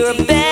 you're a bad